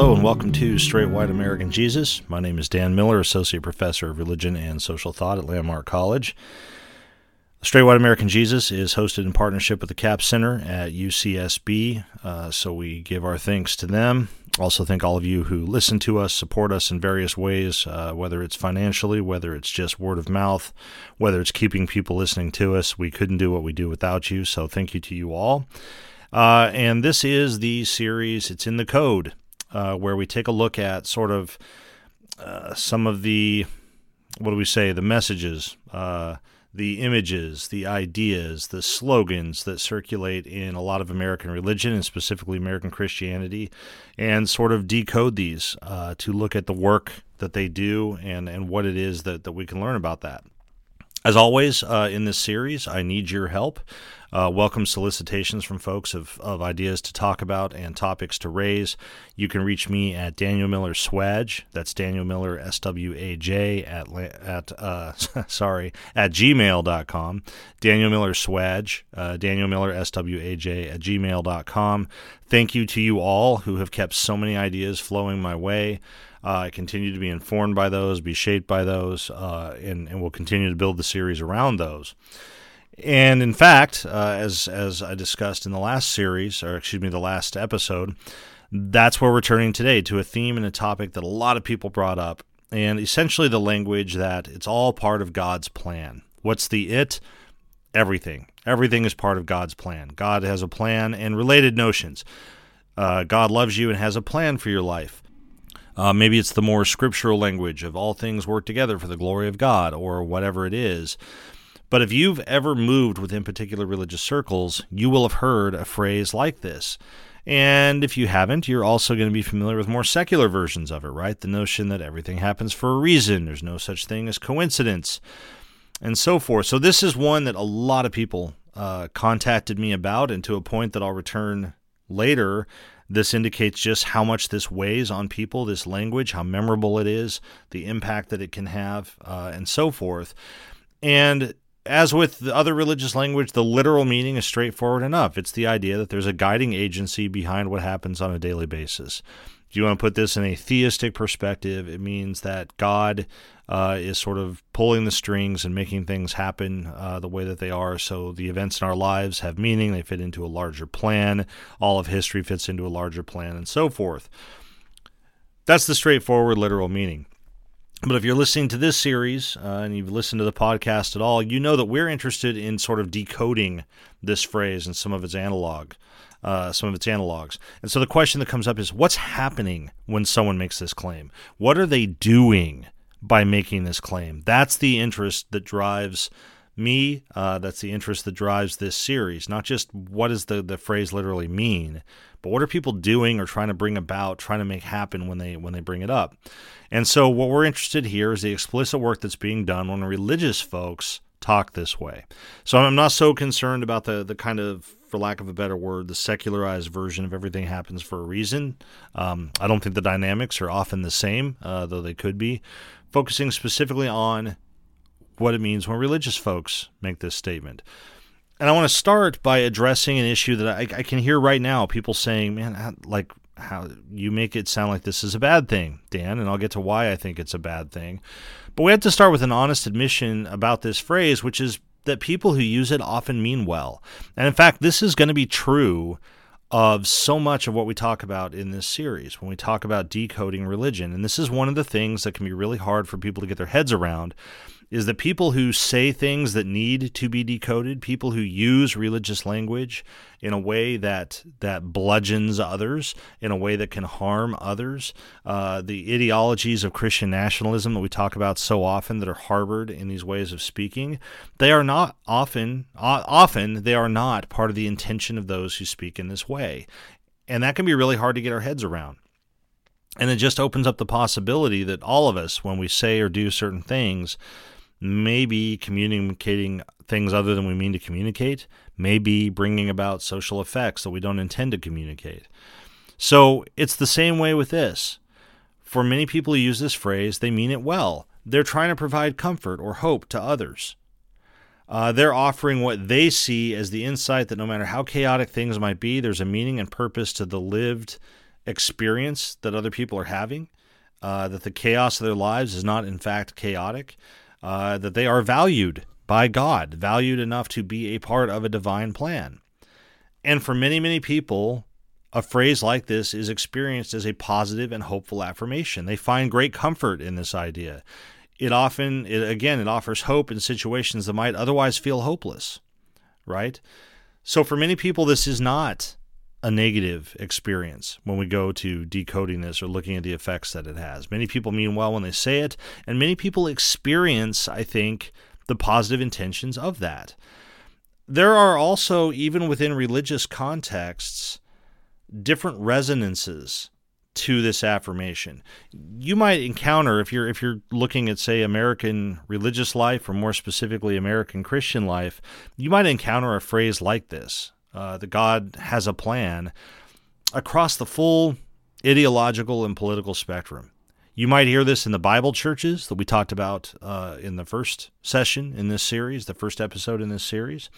Hello and welcome to Straight White American Jesus. My name is Dan Miller, Associate Professor of Religion and Social Thought at Landmark College. Straight White American Jesus is hosted in partnership with the Capps Center at UCSB, uh, so we give our thanks to them. Also, thank all of you who listen to us, support us in various ways, uh, whether it's financially, whether it's just word of mouth, whether it's keeping people listening to us. We couldn't do what we do without you, so thank you to you all. Uh, and this is the series, it's in the code, uh, where we take a look at sort of uh, some of the, what do we say, the messages uh, the images, the ideas, the slogans that circulate in a lot of American religion and specifically American Christianity, and sort of decode these uh, to look at the work that they do and, and what it is that, that we can learn about that. As always, uh, in this series, I need your help. Uh, welcome solicitations from folks of, of ideas to talk about and topics to raise. You can reach me at Daniel Miller Swaj. That's Daniel Miller S W A J at at uh, sorry at gmail.com. Daniel Miller Swaj. Uh, Daniel Miller S W A J at gmail.com. Thank you to you all who have kept so many ideas flowing my way. Uh, continue to be informed by those, be shaped by those, uh, and, and will continue to build the series around those. And in fact, uh, as as I discussed in the last series, or excuse me, the last episode, that's where we're turning today to a theme and a topic that a lot of people brought up, and essentially the language that it's all part of God's plan. What's the it? Everything. Everything is part of God's plan. God has a plan and related notions. Uh, God loves you and has a plan for your life. Uh, maybe it's the more scriptural language of all things work together for the glory of God, or whatever it is. But if you've ever moved within particular religious circles, you will have heard a phrase like this. And if you haven't, you're also going to be familiar with more secular versions of it, right? The notion that everything happens for a reason, there's no such thing as coincidence, and so forth. So, this is one that a lot of people uh, contacted me about, and to a point that I'll return later. This indicates just how much this weighs on people, this language, how memorable it is, the impact that it can have, uh, and so forth. And as with the other religious language, the literal meaning is straightforward enough. It's the idea that there's a guiding agency behind what happens on a daily basis. If you want to put this in a theistic perspective, it means that God uh, is sort of pulling the strings and making things happen uh, the way that they are. So the events in our lives have meaning, they fit into a larger plan. All of history fits into a larger plan, and so forth. That's the straightforward literal meaning. But if you're listening to this series uh, and you've listened to the podcast at all, you know that we're interested in sort of decoding this phrase and some of its analog, uh, some of its analogs. And so the question that comes up is, what's happening when someone makes this claim? What are they doing by making this claim? That's the interest that drives me. Uh, that's the interest that drives this series. Not just what does the the phrase literally mean, but what are people doing or trying to bring about, trying to make happen when they when they bring it up. And so, what we're interested here is the explicit work that's being done when religious folks talk this way. So, I'm not so concerned about the, the kind of, for lack of a better word, the secularized version of everything happens for a reason. Um, I don't think the dynamics are often the same, uh, though they could be. Focusing specifically on what it means when religious folks make this statement. And I want to start by addressing an issue that I, I can hear right now people saying, man, like, how you make it sound like this is a bad thing, Dan, and I'll get to why I think it's a bad thing. But we have to start with an honest admission about this phrase, which is that people who use it often mean well. And in fact, this is going to be true of so much of what we talk about in this series when we talk about decoding religion. And this is one of the things that can be really hard for people to get their heads around is that people who say things that need to be decoded, people who use religious language in a way that that bludgeons others, in a way that can harm others, uh, the ideologies of Christian nationalism that we talk about so often that are harbored in these ways of speaking, they are not often often they are not part of the intention of those who speak in this way, and that can be really hard to get our heads around. And it just opens up the possibility that all of us, when we say or do certain things, may be communicating things other than we mean to communicate, maybe bringing about social effects that we don't intend to communicate. So it's the same way with this. For many people who use this phrase, they mean it well. They're trying to provide comfort or hope to others. Uh, they're offering what they see as the insight that no matter how chaotic things might be, there's a meaning and purpose to the lived experience that other people are having, uh, that the chaos of their lives is not, in fact, chaotic, uh, that they are valued by God, valued enough to be a part of a divine plan. And for many, many people, a phrase like this is experienced as a positive and hopeful affirmation. They find great comfort in this idea. It often, it, again, it offers hope in situations that might otherwise feel hopeless, right? So for many people, this is not a negative experience when we go to decoding this or looking at the effects that it has. Many people mean well when they say it, and many people experience, I think, the positive intentions of that. There are also, even within religious contexts, different resonances to this affirmation. You might encounter if you're if you're looking at say American religious life or more specifically American Christian life, you might encounter a phrase like this: uh, that God has a plan across the full ideological and political spectrum. You might hear this in the Bible churches that we talked about uh, in the first session in this series, the first episode in this series.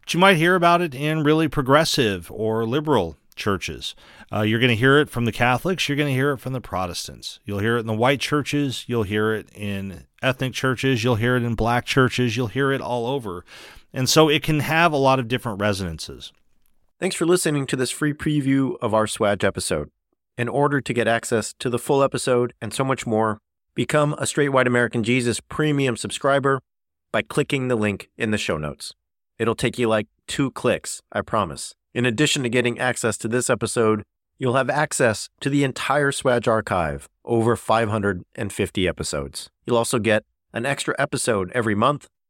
But you might hear about it in really progressive or liberal churches. Uh, you're going to hear it from the Catholics. You're going to hear it from the Protestants. You'll hear it in the white churches. You'll hear it in ethnic churches. You'll hear it in black churches. You'll hear it all over. And so it can have a lot of different resonances. Thanks for listening to this free preview of our SWAJ episode. In order to get access to the full episode and so much more, become a Straight White American Jesus premium subscriber by clicking the link in the show notes. It'll take you like two clicks, I promise. In addition to getting access to this episode, you'll have access to the entire SWAJ archive, over 550 episodes. You'll also get an extra episode every month,